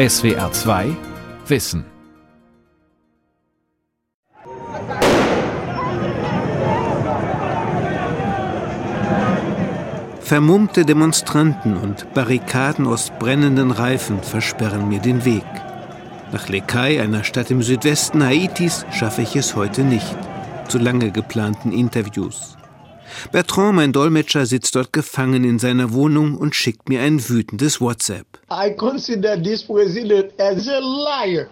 SWR 2 Wissen. Vermummte Demonstranten und Barrikaden aus brennenden Reifen versperren mir den Weg. Nach Lekai, einer Stadt im Südwesten Haitis, schaffe ich es heute nicht. Zu lange geplanten Interviews. Bertrand, mein Dolmetscher, sitzt dort gefangen in seiner Wohnung und schickt mir ein wütendes WhatsApp. I consider this president as a liar.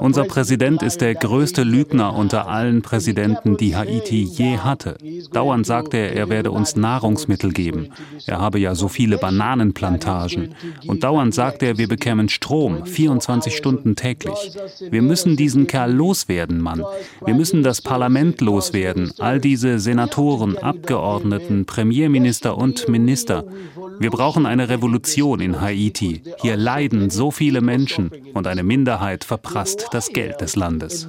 Unser Präsident ist der größte Lügner unter allen Präsidenten, die Haiti je hatte. Dauernd sagt er, er werde uns Nahrungsmittel geben. Er habe ja so viele Bananenplantagen. Und dauernd sagt er, wir bekämen Strom, 24 Stunden täglich. Wir müssen diesen Kerl loswerden, Mann. Wir müssen das Parlament loswerden, all diese Senatoren, Abgeordneten, Premierminister und Minister. Wir brauchen eine Revolution in Haiti. Hier leiden so viele Menschen und eine Minderheit verprasst das Geld des Landes.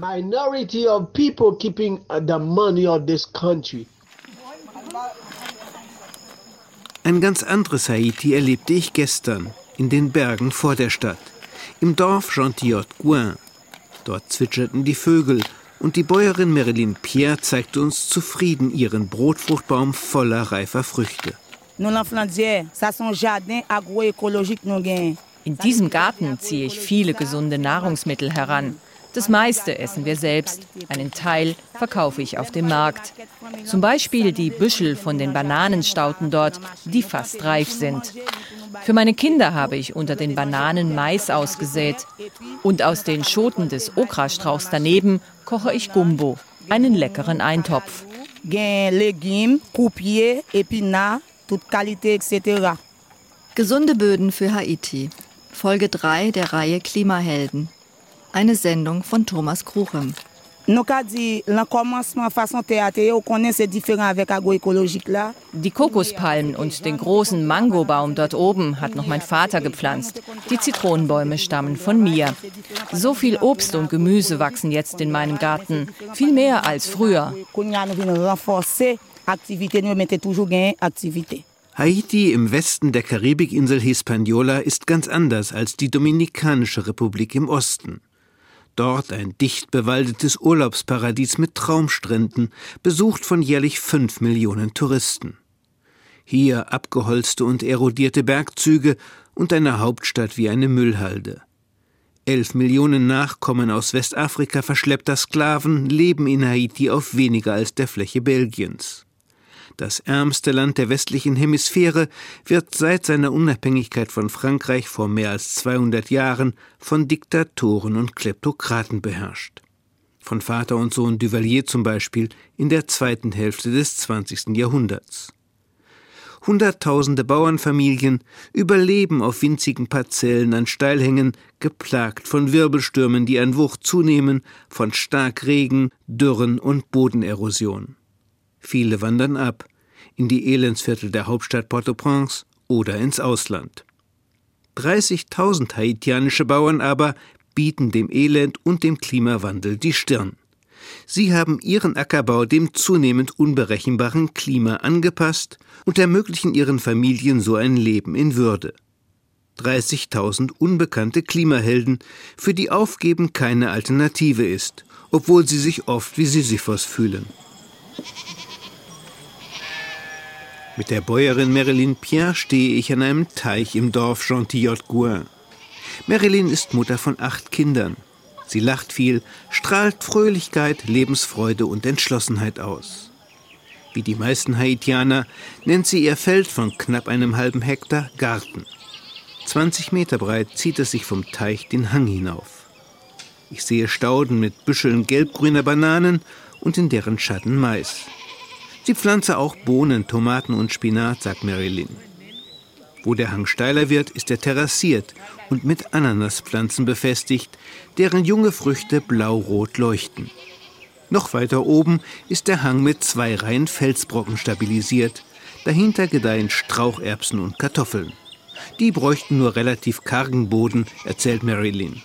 Ein ganz anderes Haiti erlebte ich gestern in den Bergen vor der Stadt, im Dorf Gentillotte-Gouin. Dort zwitscherten die Vögel und die Bäuerin Marilyn Pierre zeigte uns zufrieden ihren Brotfruchtbaum voller reifer Früchte. In diesem Garten ziehe ich viele gesunde Nahrungsmittel heran. Das meiste essen wir selbst. Einen Teil verkaufe ich auf dem Markt. Zum Beispiel die Büschel von den Bananenstauden dort, die fast reif sind. Für meine Kinder habe ich unter den Bananen Mais ausgesät. Und aus den Schoten des Okrastrauchs daneben koche ich Gumbo, einen leckeren Eintopf. Legumes, Coupier, Épinards, toute qualité, etc. Gesunde Böden für Haiti. Folge 3 der Reihe Klimahelden. Eine Sendung von Thomas Kruchem. Die Kokospalmen und den großen Mangobaum dort oben hat noch mein Vater gepflanzt. Die Zitronenbäume stammen von mir. So viel Obst und Gemüse wachsen jetzt in meinem Garten. Viel mehr als früher. Haiti im Westen der Karibikinsel Hispaniola ist ganz anders als die Dominikanische Republik im Osten. Dort ein dicht bewaldetes Urlaubsparadies mit Traumstränden, besucht von jährlich fünf Millionen Touristen. Hier abgeholzte und erodierte Bergzüge und eine Hauptstadt wie eine Müllhalde. Elf Millionen Nachkommen aus Westafrika verschleppter Sklaven leben in Haiti auf weniger als der Fläche Belgiens. Das ärmste Land der westlichen Hemisphäre wird seit seiner Unabhängigkeit von Frankreich vor mehr als 200 Jahren von Diktatoren und Kleptokraten beherrscht. Von Vater und Sohn Duvalier zum Beispiel in der zweiten Hälfte des 20. Jahrhunderts. Hunderttausende Bauernfamilien überleben auf winzigen Parzellen an Steilhängen, geplagt von Wirbelstürmen, die an Wucht zunehmen, von Starkregen, Dürren und Bodenerosion. Viele wandern ab in die Elendsviertel der Hauptstadt Port-au-Prince oder ins Ausland. 30.000 haitianische Bauern aber bieten dem Elend und dem Klimawandel die Stirn. Sie haben ihren Ackerbau dem zunehmend unberechenbaren Klima angepasst und ermöglichen ihren Familien so ein Leben in Würde. 30.000 unbekannte Klimahelden, für die Aufgeben keine Alternative ist, obwohl sie sich oft wie Sisyphos fühlen. Mit der Bäuerin Marilyn Pierre stehe ich an einem Teich im Dorf Gentillotte-Gouin. Marilyn ist Mutter von acht Kindern. Sie lacht viel, strahlt Fröhlichkeit, Lebensfreude und Entschlossenheit aus. Wie die meisten Haitianer nennt sie ihr Feld von knapp einem halben Hektar Garten. 20 Meter breit zieht es sich vom Teich den Hang hinauf. Ich sehe Stauden mit Büscheln gelbgrüner Bananen und in deren Schatten Mais. Sie pflanze auch Bohnen, Tomaten und Spinat, sagt Marilyn. Wo der Hang steiler wird, ist er terrassiert und mit Ananaspflanzen befestigt, deren junge Früchte blau-rot leuchten. Noch weiter oben ist der Hang mit zwei Reihen Felsbrocken stabilisiert. Dahinter gedeihen Straucherbsen und Kartoffeln. Die bräuchten nur relativ kargen Boden, erzählt Marilyn.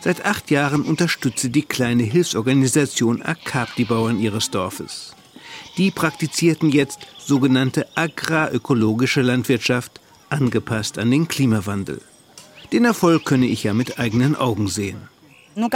Seit acht Jahren unterstütze die kleine Hilfsorganisation AKAP die Bauern ihres Dorfes. Die praktizierten jetzt sogenannte agrarökologische Landwirtschaft, angepasst an den Klimawandel. Den Erfolg könne ich ja mit eigenen Augen sehen. Früher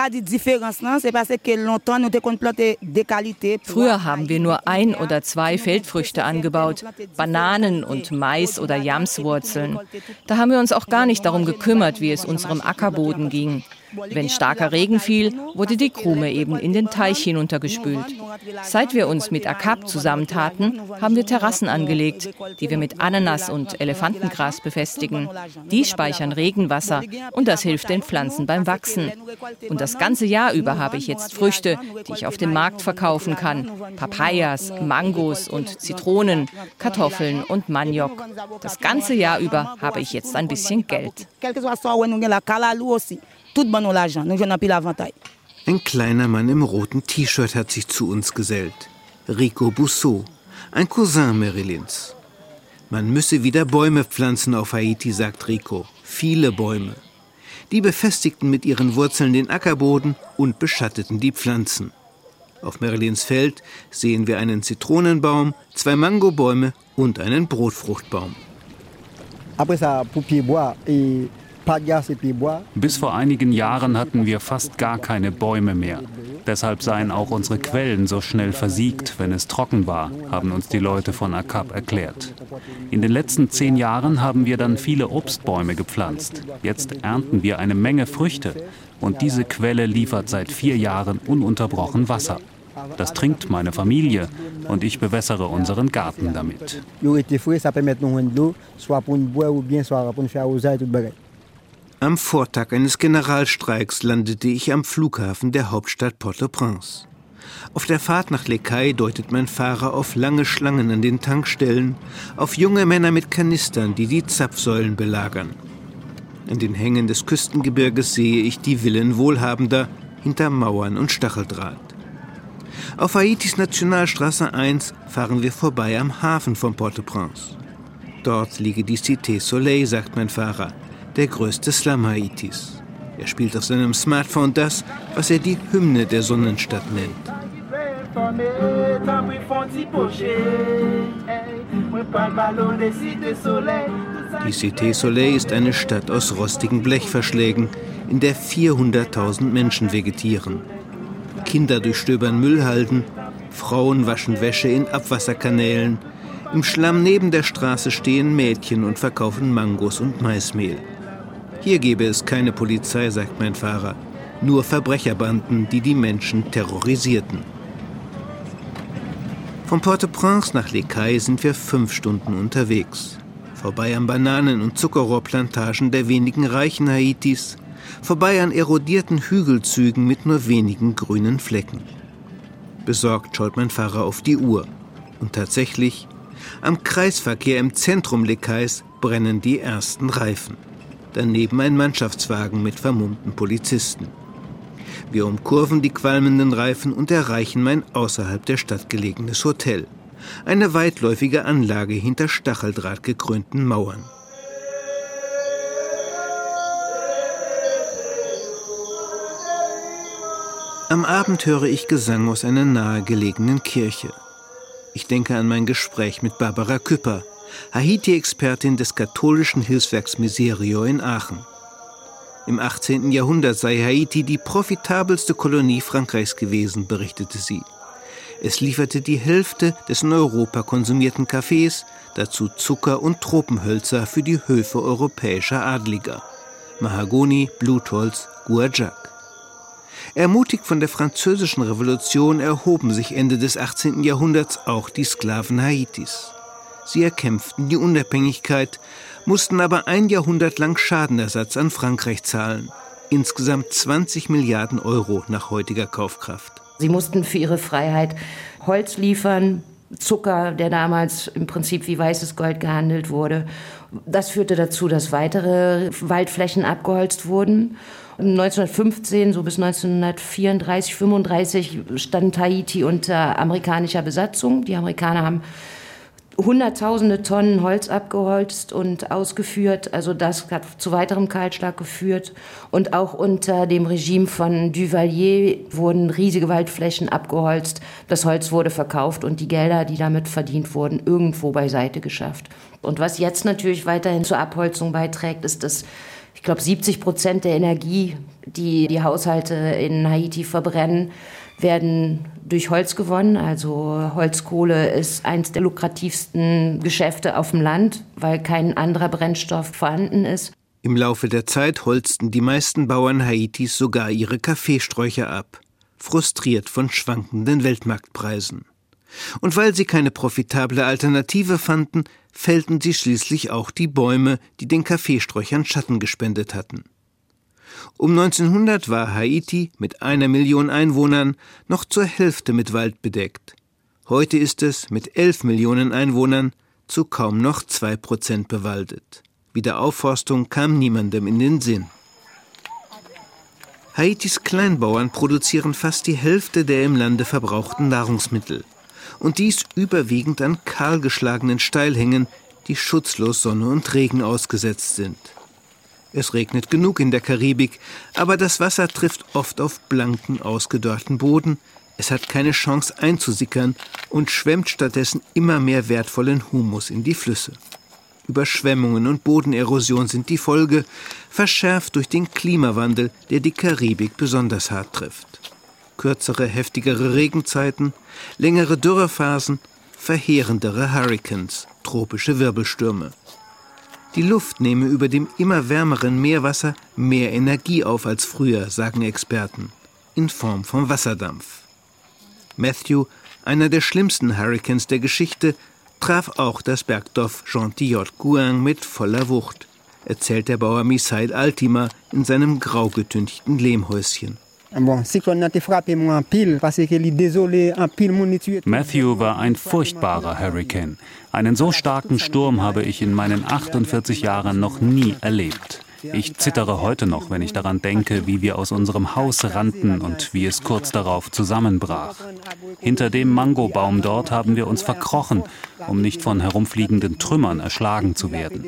haben wir nur ein oder zwei Feldfrüchte angebaut, Bananen und Mais oder Jamswurzeln. Da haben wir uns auch gar nicht darum gekümmert, wie es unserem Ackerboden ging. Wenn starker Regen fiel, wurde die Krume eben in den Teich hinuntergespült. Seit wir uns mit AKAP zusammentaten, haben wir Terrassen angelegt, die wir mit Ananas und Elefantengras befestigen. Die speichern Regenwasser und das hilft den Pflanzen beim Wachsen. Und das ganze Jahr über habe ich jetzt Früchte, die ich auf dem Markt verkaufen kann. Papayas, Mangos und Zitronen, Kartoffeln und Maniok. Das ganze Jahr über habe ich jetzt ein bisschen Geld. Ein kleiner Mann im roten T-Shirt hat sich zu uns gesellt. Rico Bousseau, ein Cousin Marilyns. Man müsse wieder Bäume pflanzen auf Haiti, sagt Rico. Viele Bäume. Die befestigten mit ihren Wurzeln den Ackerboden und beschatteten die Pflanzen. Auf Marilyns Feld sehen wir einen Zitronenbaum, zwei Mangobäume und einen Brotfruchtbaum. Après ça, pour pied bois et bis vor einigen Jahren hatten wir fast gar keine Bäume mehr. Deshalb seien auch unsere Quellen so schnell versiegt, wenn es trocken war, haben uns die Leute von AKAP erklärt. In den letzten zehn Jahren haben wir dann viele Obstbäume gepflanzt. Jetzt ernten wir eine Menge Früchte und diese Quelle liefert seit vier Jahren ununterbrochen Wasser. Das trinkt meine Familie und ich bewässere unseren Garten damit. Am Vortag eines Generalstreiks landete ich am Flughafen der Hauptstadt Port-au-Prince. Auf der Fahrt nach Lekai deutet mein Fahrer auf lange Schlangen an den Tankstellen, auf junge Männer mit Kanistern, die die Zapfsäulen belagern. An den Hängen des Küstengebirges sehe ich die Villen Wohlhabender hinter Mauern und Stacheldraht. Auf Haitis Nationalstraße 1 fahren wir vorbei am Hafen von Port-au-Prince. Dort liege die Cité Soleil, sagt mein Fahrer der größte Slum Haitis. Er spielt auf seinem Smartphone das, was er die Hymne der Sonnenstadt nennt. Die Cité Soleil ist eine Stadt aus rostigen Blechverschlägen, in der 400.000 Menschen vegetieren. Kinder durchstöbern Müllhalden, Frauen waschen Wäsche in Abwasserkanälen, im Schlamm neben der Straße stehen Mädchen und verkaufen Mangos und Maismehl. Hier gebe es keine Polizei, sagt mein Fahrer, nur Verbrecherbanden, die die Menschen terrorisierten. Von Port-au-Prince nach Cayes sind wir fünf Stunden unterwegs. Vorbei an Bananen- und Zuckerrohrplantagen der wenigen reichen Haitis, vorbei an erodierten Hügelzügen mit nur wenigen grünen Flecken. Besorgt schaut mein Fahrer auf die Uhr. Und tatsächlich, am Kreisverkehr im Zentrum Lekais brennen die ersten Reifen daneben ein Mannschaftswagen mit vermummten Polizisten. Wir umkurven die qualmenden Reifen und erreichen mein außerhalb der Stadt gelegenes Hotel. Eine weitläufige Anlage hinter Stacheldraht gekrönten Mauern. Am Abend höre ich Gesang aus einer nahegelegenen Kirche. Ich denke an mein Gespräch mit Barbara Küpper, Haiti-Expertin des katholischen Hilfswerks Miserio in Aachen. Im 18. Jahrhundert sei Haiti die profitabelste Kolonie Frankreichs gewesen, berichtete sie. Es lieferte die Hälfte des in Europa konsumierten Kaffees, dazu Zucker und Tropenhölzer für die Höfe europäischer Adliger. Mahagoni, Blutholz, Guajac. Ermutigt von der französischen Revolution erhoben sich Ende des 18. Jahrhunderts auch die Sklaven Haitis. Sie erkämpften die Unabhängigkeit, mussten aber ein Jahrhundert lang Schadenersatz an Frankreich zahlen. Insgesamt 20 Milliarden Euro nach heutiger Kaufkraft. Sie mussten für ihre Freiheit Holz liefern, Zucker, der damals im Prinzip wie weißes Gold gehandelt wurde. Das führte dazu, dass weitere Waldflächen abgeholzt wurden. 1915, so bis 1934, 35 stand Tahiti unter amerikanischer Besatzung. Die Amerikaner haben Hunderttausende Tonnen Holz abgeholzt und ausgeführt. Also das hat zu weiterem Kahlschlag geführt. Und auch unter dem Regime von Duvalier wurden riesige Waldflächen abgeholzt. Das Holz wurde verkauft und die Gelder, die damit verdient wurden, irgendwo beiseite geschafft. Und was jetzt natürlich weiterhin zur Abholzung beiträgt, ist, dass ich glaube 70 Prozent der Energie, die die Haushalte in Haiti verbrennen, werden durch Holz gewonnen. Also Holzkohle ist eines der lukrativsten Geschäfte auf dem Land, weil kein anderer Brennstoff vorhanden ist. Im Laufe der Zeit holzten die meisten Bauern Haitis sogar ihre Kaffeesträucher ab, frustriert von schwankenden Weltmarktpreisen. Und weil sie keine profitable Alternative fanden, fällten sie schließlich auch die Bäume, die den Kaffeesträuchern Schatten gespendet hatten. Um 1900 war Haiti mit einer Million Einwohnern noch zur Hälfte mit Wald bedeckt. Heute ist es mit elf Millionen Einwohnern zu kaum noch zwei Prozent bewaldet. Wiederaufforstung kam niemandem in den Sinn. Haitis Kleinbauern produzieren fast die Hälfte der im Lande verbrauchten Nahrungsmittel. Und dies überwiegend an kahlgeschlagenen Steilhängen, die schutzlos Sonne und Regen ausgesetzt sind. Es regnet genug in der Karibik, aber das Wasser trifft oft auf blanken, ausgedörrten Boden, es hat keine Chance einzusickern und schwemmt stattdessen immer mehr wertvollen Humus in die Flüsse. Überschwemmungen und Bodenerosion sind die Folge, verschärft durch den Klimawandel, der die Karibik besonders hart trifft. Kürzere, heftigere Regenzeiten, längere Dürrephasen, verheerendere Hurrikans, tropische Wirbelstürme. Die Luft nehme über dem immer wärmeren Meerwasser mehr Energie auf als früher, sagen Experten, in Form von Wasserdampf. Matthew, einer der schlimmsten Hurrikans der Geschichte, traf auch das Bergdorf Gentillotte-Gouin mit voller Wucht, erzählt der Bauer Misail Altima in seinem grau getünchten Lehmhäuschen. Matthew war ein furchtbarer Hurrikan. Einen so starken Sturm habe ich in meinen 48 Jahren noch nie erlebt. Ich zittere heute noch, wenn ich daran denke, wie wir aus unserem Haus rannten und wie es kurz darauf zusammenbrach. Hinter dem Mangobaum dort haben wir uns verkrochen, um nicht von herumfliegenden Trümmern erschlagen zu werden.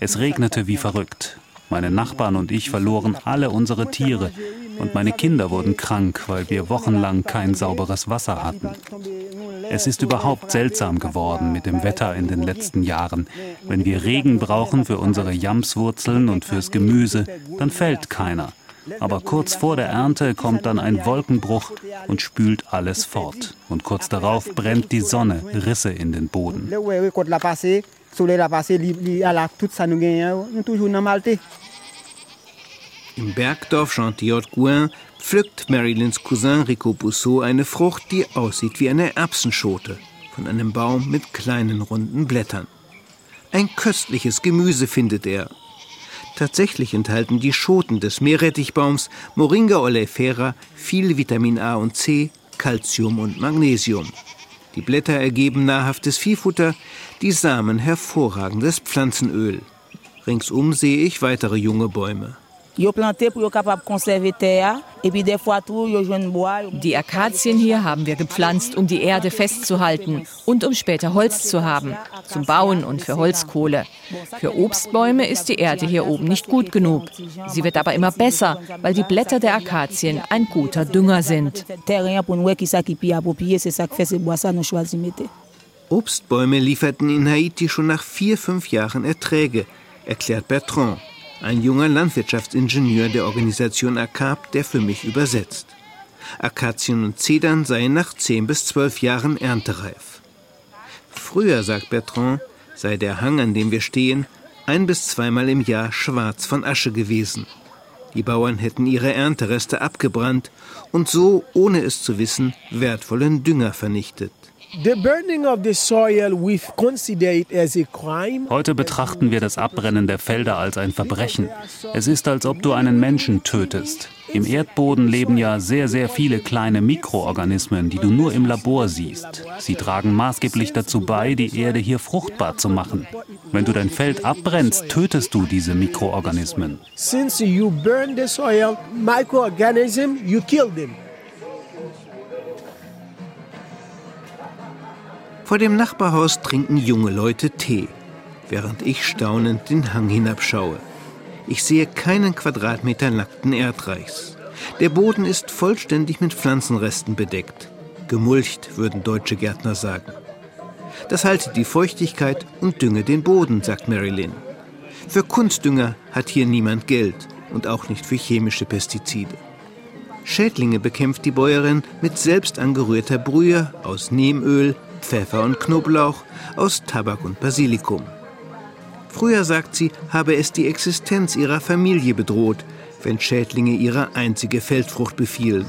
Es regnete wie verrückt. Meine Nachbarn und ich verloren alle unsere Tiere und meine Kinder wurden krank, weil wir wochenlang kein sauberes Wasser hatten. Es ist überhaupt seltsam geworden mit dem Wetter in den letzten Jahren. Wenn wir Regen brauchen für unsere Jamswurzeln und fürs Gemüse, dann fällt keiner. Aber kurz vor der Ernte kommt dann ein Wolkenbruch und spült alles fort. Und kurz darauf brennt die Sonne Risse in den Boden. Im Bergdorf Chantillotte-Gouin pflückt Marilyns Cousin Rico Bousseau eine Frucht, die aussieht wie eine Erbsenschote von einem Baum mit kleinen runden Blättern. Ein köstliches Gemüse findet er. Tatsächlich enthalten die Schoten des Meerrettichbaums Moringa oleifera viel Vitamin A und C, Calcium und Magnesium. Die Blätter ergeben nahrhaftes Viehfutter, die Samen hervorragendes Pflanzenöl. Ringsum sehe ich weitere junge Bäume. Die Akazien hier haben wir gepflanzt, um die Erde festzuhalten und um später Holz zu haben, zum Bauen und für Holzkohle. Für Obstbäume ist die Erde hier oben nicht gut genug. Sie wird aber immer besser, weil die Blätter der Akazien ein guter Dünger sind. Obstbäume lieferten in Haiti schon nach vier, fünf Jahren Erträge, erklärt Bertrand ein junger Landwirtschaftsingenieur der Organisation ACAP, der für mich übersetzt. Akazien und Zedern seien nach zehn bis zwölf Jahren erntereif. Früher, sagt Bertrand, sei der Hang, an dem wir stehen, ein bis zweimal im Jahr schwarz von Asche gewesen. Die Bauern hätten ihre Erntereste abgebrannt und so, ohne es zu wissen, wertvollen Dünger vernichtet. Heute betrachten wir das Abbrennen der Felder als ein Verbrechen. Es ist, als ob du einen Menschen tötest. Im Erdboden leben ja sehr, sehr viele kleine Mikroorganismen, die du nur im Labor siehst. Sie tragen maßgeblich dazu bei, die Erde hier fruchtbar zu machen. Wenn du dein Feld abbrennst, tötest du diese Mikroorganismen. Since you burn the soil, microorganism, you kill them. Vor dem Nachbarhaus trinken junge Leute Tee, während ich staunend den Hang hinabschaue. Ich sehe keinen Quadratmeter nackten Erdreichs. Der Boden ist vollständig mit Pflanzenresten bedeckt. Gemulcht, würden deutsche Gärtner sagen. Das halte die Feuchtigkeit und dünge den Boden, sagt Marilyn. Für Kunstdünger hat hier niemand Geld und auch nicht für chemische Pestizide. Schädlinge bekämpft die Bäuerin mit selbst angerührter Brühe aus Nehmöl, Pfeffer und Knoblauch, aus Tabak und Basilikum. Früher, sagt sie, habe es die Existenz ihrer Familie bedroht, wenn Schädlinge ihre einzige Feldfrucht befielen.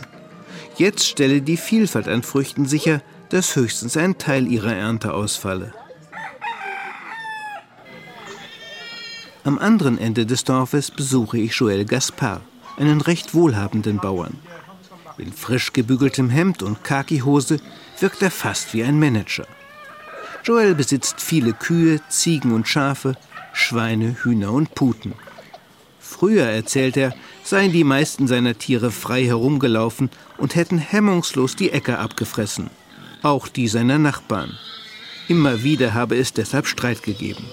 Jetzt stelle die Vielfalt an Früchten sicher, dass höchstens ein Teil ihrer Ernte ausfalle. Am anderen Ende des Dorfes besuche ich Joël Gaspard, einen recht wohlhabenden Bauern. In frisch gebügeltem Hemd und Khakihose wirkt er fast wie ein Manager. Joel besitzt viele Kühe, Ziegen und Schafe, Schweine, Hühner und Puten. Früher, erzählt er, seien die meisten seiner Tiere frei herumgelaufen und hätten hemmungslos die Äcker abgefressen. Auch die seiner Nachbarn. Immer wieder habe es deshalb Streit gegeben.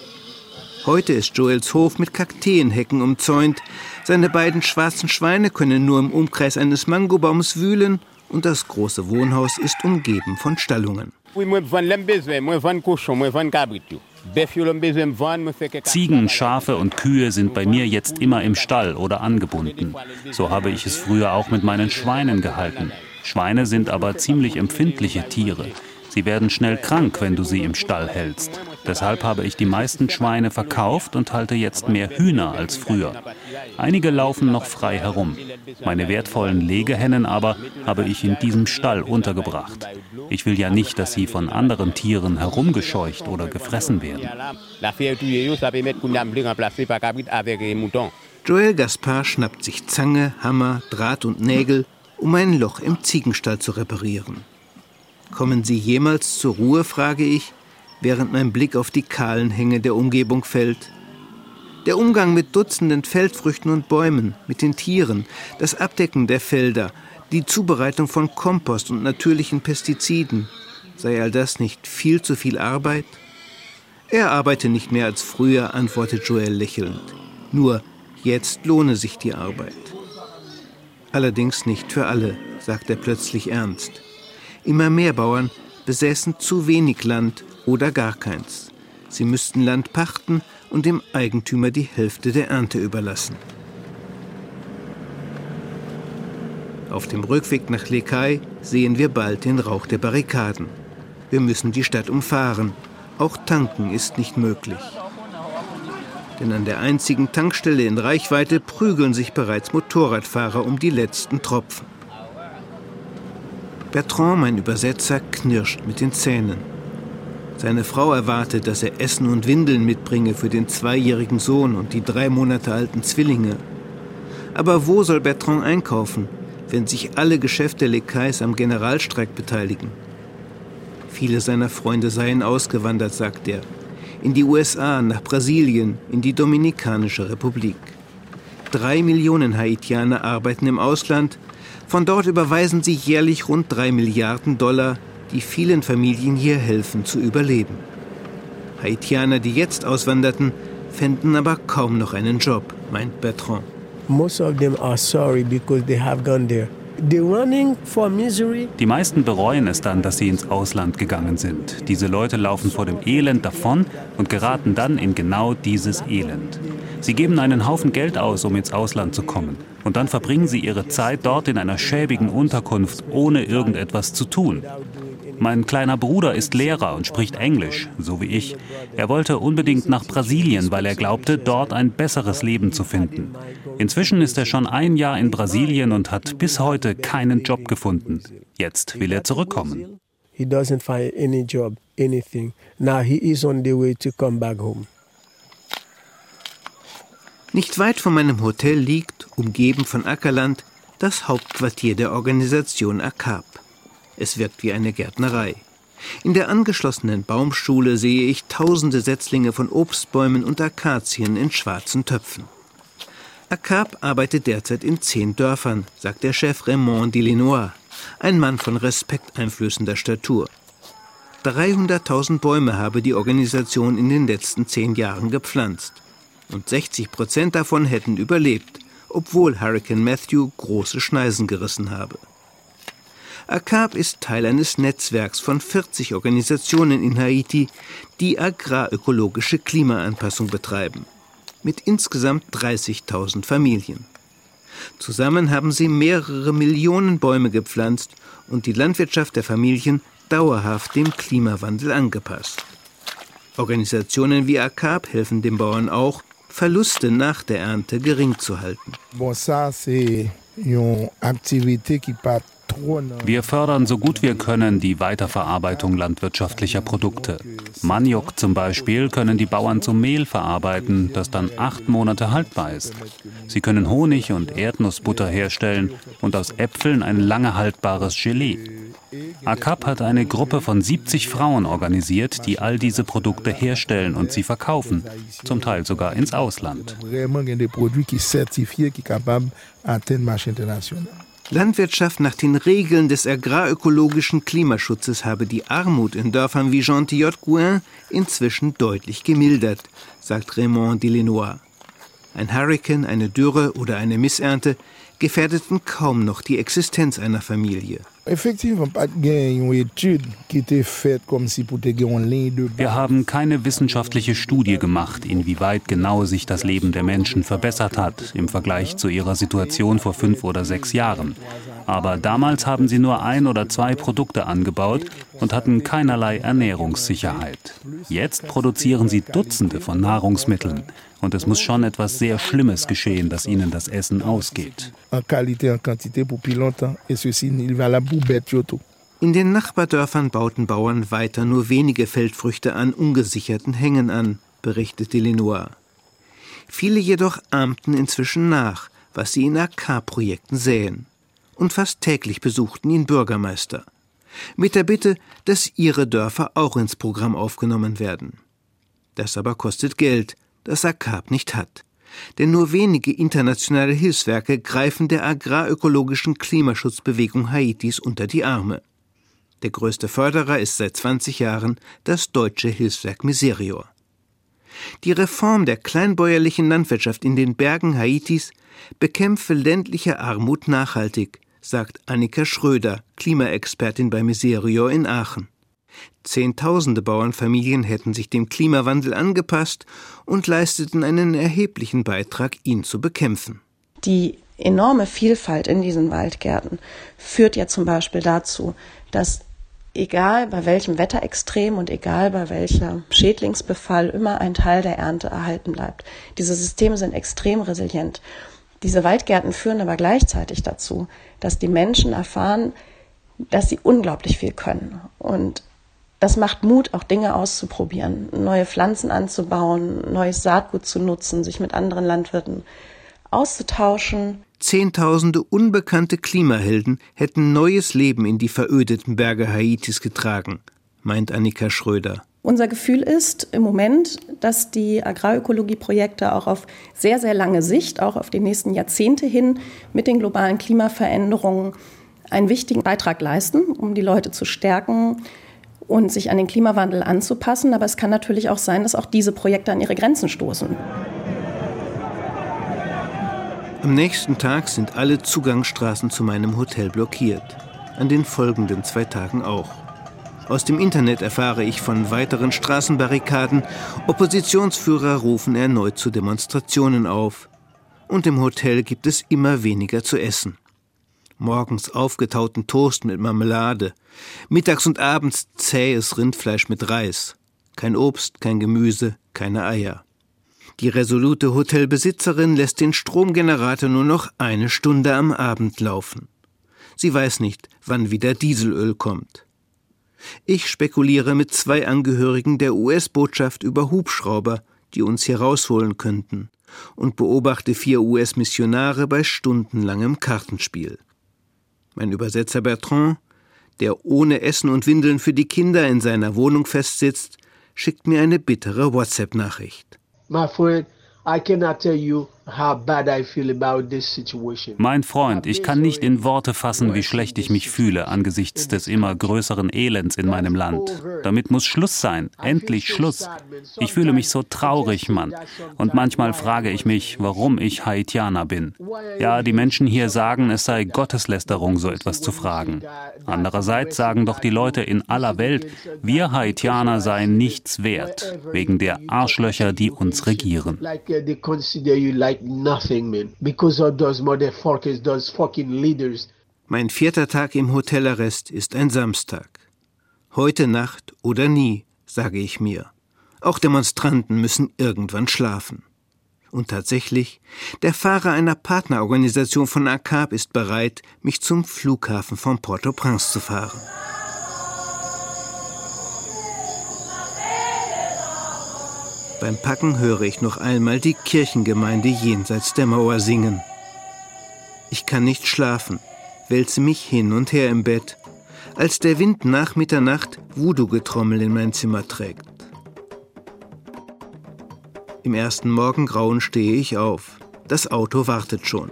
Heute ist Joels Hof mit Kakteenhecken umzäunt. Seine beiden schwarzen Schweine können nur im Umkreis eines Mangobaums wühlen und das große Wohnhaus ist umgeben von Stallungen. Ziegen, Schafe und Kühe sind bei mir jetzt immer im Stall oder angebunden. So habe ich es früher auch mit meinen Schweinen gehalten. Schweine sind aber ziemlich empfindliche Tiere. Sie werden schnell krank, wenn du sie im Stall hältst. Deshalb habe ich die meisten Schweine verkauft und halte jetzt mehr Hühner als früher. Einige laufen noch frei herum. Meine wertvollen Legehennen aber habe ich in diesem Stall untergebracht. Ich will ja nicht, dass sie von anderen Tieren herumgescheucht oder gefressen werden. Joel Gaspar schnappt sich Zange, Hammer, Draht und Nägel, um ein Loch im Ziegenstall zu reparieren. Kommen Sie jemals zur Ruhe, frage ich, während mein Blick auf die kahlen Hänge der Umgebung fällt. Der Umgang mit Dutzenden Feldfrüchten und Bäumen, mit den Tieren, das Abdecken der Felder, die Zubereitung von Kompost und natürlichen Pestiziden, sei all das nicht viel zu viel Arbeit? Er arbeite nicht mehr als früher, antwortet Joel lächelnd. Nur jetzt lohne sich die Arbeit. Allerdings nicht für alle, sagt er plötzlich ernst. Immer mehr Bauern besäßen zu wenig Land oder gar keins. Sie müssten Land pachten und dem Eigentümer die Hälfte der Ernte überlassen. Auf dem Rückweg nach Lekai sehen wir bald den Rauch der Barrikaden. Wir müssen die Stadt umfahren. Auch tanken ist nicht möglich. Denn an der einzigen Tankstelle in Reichweite prügeln sich bereits Motorradfahrer um die letzten Tropfen. Bertrand, mein Übersetzer, knirscht mit den Zähnen. Seine Frau erwartet, dass er Essen und Windeln mitbringe für den zweijährigen Sohn und die drei Monate alten Zwillinge. Aber wo soll Bertrand einkaufen, wenn sich alle Geschäfte Lekais am Generalstreik beteiligen? Viele seiner Freunde seien ausgewandert, sagt er. In die USA, nach Brasilien, in die Dominikanische Republik. Drei Millionen Haitianer arbeiten im Ausland von dort überweisen sie jährlich rund drei Milliarden Dollar, die vielen Familien hier helfen zu überleben. Haitianer, die jetzt auswanderten, fänden aber kaum noch einen Job, meint Bertrand. Most of them are sorry because they have gone there. Die meisten bereuen es dann, dass sie ins Ausland gegangen sind. Diese Leute laufen vor dem Elend davon und geraten dann in genau dieses Elend. Sie geben einen Haufen Geld aus, um ins Ausland zu kommen. Und dann verbringen sie ihre Zeit dort in einer schäbigen Unterkunft, ohne irgendetwas zu tun. Mein kleiner Bruder ist Lehrer und spricht Englisch, so wie ich. Er wollte unbedingt nach Brasilien, weil er glaubte, dort ein besseres Leben zu finden. Inzwischen ist er schon ein Jahr in Brasilien und hat bis heute keinen Job gefunden. Jetzt will er zurückkommen. He doesn't find any job, anything. Now he is on the way to come back home. Nicht weit von meinem Hotel liegt, umgeben von Ackerland, das Hauptquartier der Organisation ACAP. Es wirkt wie eine Gärtnerei. In der angeschlossenen Baumschule sehe ich tausende Setzlinge von Obstbäumen und Akazien in schwarzen Töpfen. ACAP arbeitet derzeit in zehn Dörfern, sagt der Chef Raymond Delinois, ein Mann von respekteinflößender Statur. 300.000 Bäume habe die Organisation in den letzten zehn Jahren gepflanzt. Und 60 Prozent davon hätten überlebt, obwohl Hurricane Matthew große Schneisen gerissen habe. ACAP ist Teil eines Netzwerks von 40 Organisationen in Haiti, die agrarökologische Klimaanpassung betreiben, mit insgesamt 30.000 Familien. Zusammen haben sie mehrere Millionen Bäume gepflanzt und die Landwirtschaft der Familien dauerhaft dem Klimawandel angepasst. Organisationen wie ACAP helfen den Bauern auch, Verluste nach der Ernte gering zu halten. Bon, ça, wir fördern so gut wir können die Weiterverarbeitung landwirtschaftlicher Produkte. Maniok zum Beispiel können die Bauern zum Mehl verarbeiten, das dann acht Monate haltbar ist. Sie können Honig und Erdnussbutter herstellen und aus Äpfeln ein lange haltbares Gelee. ACAP hat eine Gruppe von 70 Frauen organisiert, die all diese Produkte herstellen und sie verkaufen, zum Teil sogar ins Ausland. Landwirtschaft nach den Regeln des agrarökologischen Klimaschutzes habe die Armut in Dörfern wie Gentillotte-Gouin inzwischen deutlich gemildert, sagt Raymond Delenois. Ein Hurrikan, eine Dürre oder eine Missernte gefährdeten kaum noch die Existenz einer Familie. Wir haben keine wissenschaftliche Studie gemacht, inwieweit genau sich das Leben der Menschen verbessert hat im Vergleich zu ihrer Situation vor fünf oder sechs Jahren. Aber damals haben sie nur ein oder zwei Produkte angebaut und hatten keinerlei Ernährungssicherheit. Jetzt produzieren sie Dutzende von Nahrungsmitteln. Und es muss schon etwas sehr Schlimmes geschehen, dass ihnen das Essen ausgeht. In den Nachbardörfern bauten Bauern weiter nur wenige Feldfrüchte an ungesicherten Hängen an, berichtete Lenoir. Viele jedoch ahmten inzwischen nach, was sie in AK-Projekten säen. Und fast täglich besuchten ihn Bürgermeister. Mit der Bitte, dass ihre Dörfer auch ins Programm aufgenommen werden. Das aber kostet Geld, das ACAP nicht hat. Denn nur wenige internationale Hilfswerke greifen der agrarökologischen Klimaschutzbewegung Haitis unter die Arme. Der größte Förderer ist seit 20 Jahren das deutsche Hilfswerk Miserior. Die Reform der kleinbäuerlichen Landwirtschaft in den Bergen Haitis bekämpfe ländliche Armut nachhaltig, sagt Annika Schröder, Klimaexpertin bei Miserior in Aachen. Zehntausende Bauernfamilien hätten sich dem Klimawandel angepasst und leisteten einen erheblichen Beitrag, ihn zu bekämpfen. Die enorme Vielfalt in diesen Waldgärten führt ja zum Beispiel dazu, dass egal bei welchem Wetterextrem und egal bei welcher Schädlingsbefall immer ein Teil der Ernte erhalten bleibt. Diese Systeme sind extrem resilient. Diese Waldgärten führen aber gleichzeitig dazu, dass die Menschen erfahren, dass sie unglaublich viel können und das macht Mut, auch Dinge auszuprobieren, neue Pflanzen anzubauen, neues Saatgut zu nutzen, sich mit anderen Landwirten auszutauschen. Zehntausende unbekannte Klimahelden hätten neues Leben in die verödeten Berge Haitis getragen, meint Annika Schröder. Unser Gefühl ist im Moment, dass die Agrarökologie-Projekte auch auf sehr, sehr lange Sicht, auch auf die nächsten Jahrzehnte hin mit den globalen Klimaveränderungen einen wichtigen Beitrag leisten, um die Leute zu stärken, und sich an den Klimawandel anzupassen. Aber es kann natürlich auch sein, dass auch diese Projekte an ihre Grenzen stoßen. Am nächsten Tag sind alle Zugangsstraßen zu meinem Hotel blockiert. An den folgenden zwei Tagen auch. Aus dem Internet erfahre ich von weiteren Straßenbarrikaden. Oppositionsführer rufen erneut zu Demonstrationen auf. Und im Hotel gibt es immer weniger zu essen morgens aufgetauten Toast mit Marmelade, mittags und abends zähes Rindfleisch mit Reis, kein Obst, kein Gemüse, keine Eier. Die resolute Hotelbesitzerin lässt den Stromgenerator nur noch eine Stunde am Abend laufen. Sie weiß nicht, wann wieder Dieselöl kommt. Ich spekuliere mit zwei Angehörigen der US-Botschaft über Hubschrauber, die uns hier rausholen könnten, und beobachte vier US-Missionare bei stundenlangem Kartenspiel. Mein Übersetzer Bertrand, der ohne Essen und Windeln für die Kinder in seiner Wohnung festsitzt, schickt mir eine bittere WhatsApp-Nachricht. My friend, I cannot tell you Mein Freund, ich kann nicht in Worte fassen, wie schlecht ich mich fühle angesichts des immer größeren Elends in meinem Land. Damit muss Schluss sein. Endlich Schluss. Ich fühle mich so traurig, Mann. Und manchmal frage ich mich, warum ich Haitianer bin. Ja, die Menschen hier sagen, es sei Gotteslästerung, so etwas zu fragen. Andererseits sagen doch die Leute in aller Welt, wir Haitianer seien nichts wert, wegen der Arschlöcher, die uns regieren nothing, man, because of those motherfuckers, those fucking leaders. Mein vierter Tag im Hotelarrest ist ein Samstag. Heute Nacht oder nie, sage ich mir. Auch Demonstranten müssen irgendwann schlafen. Und tatsächlich, der Fahrer einer Partnerorganisation von ACAP ist bereit, mich zum Flughafen von Port-au-Prince zu fahren. Beim Packen höre ich noch einmal die Kirchengemeinde jenseits der Mauer singen. Ich kann nicht schlafen, wälze mich hin und her im Bett, als der Wind nach Mitternacht Voodoo-Getrommel in mein Zimmer trägt. Im ersten Morgengrauen stehe ich auf. Das Auto wartet schon.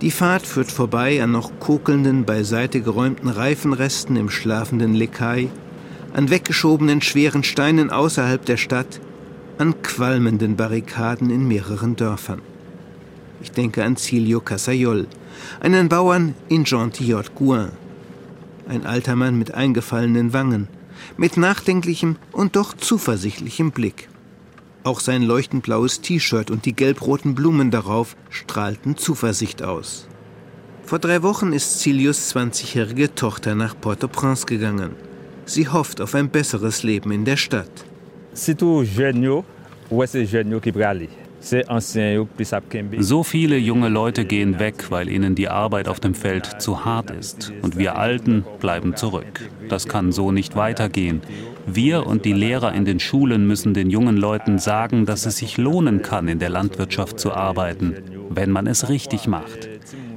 Die Fahrt führt vorbei an noch kokelnden, beiseite geräumten Reifenresten im schlafenden Lekai an weggeschobenen schweren Steinen außerhalb der Stadt, an qualmenden Barrikaden in mehreren Dörfern. Ich denke an Cilio Casayol, einen Bauern in Gentillotte-Gouin. Ein alter Mann mit eingefallenen Wangen, mit nachdenklichem und doch zuversichtlichem Blick. Auch sein leuchtend blaues T-Shirt und die gelbroten Blumen darauf strahlten Zuversicht aus. Vor drei Wochen ist Cilius 20-jährige Tochter nach Port-au-Prince gegangen. Sie hofft auf ein besseres Leben in der Stadt. So viele junge Leute gehen weg, weil ihnen die Arbeit auf dem Feld zu hart ist. Und wir Alten bleiben zurück. Das kann so nicht weitergehen. Wir und die Lehrer in den Schulen müssen den jungen Leuten sagen, dass es sich lohnen kann, in der Landwirtschaft zu arbeiten, wenn man es richtig macht.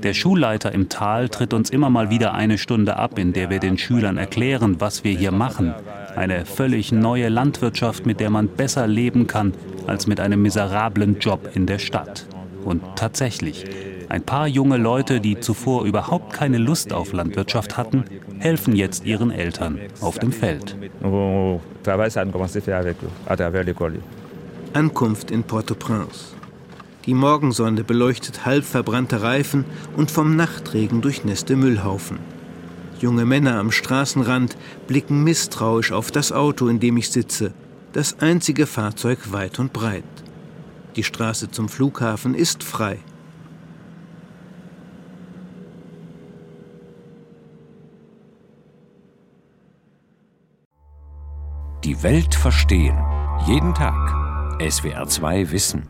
Der Schulleiter im Tal tritt uns immer mal wieder eine Stunde ab, in der wir den Schülern erklären, was wir hier machen. Eine völlig neue Landwirtschaft, mit der man besser leben kann als mit einem miserablen Job in der Stadt. Und tatsächlich, ein paar junge Leute, die zuvor überhaupt keine Lust auf Landwirtschaft hatten, helfen jetzt ihren Eltern auf dem Feld. Ankunft in Port-au-Prince. Die Morgensonne beleuchtet halb verbrannte Reifen und vom Nachtregen durchnässte Müllhaufen. Junge Männer am Straßenrand blicken misstrauisch auf das Auto, in dem ich sitze, das einzige Fahrzeug weit und breit. Die Straße zum Flughafen ist frei. Die Welt verstehen. Jeden Tag. SWR2 Wissen.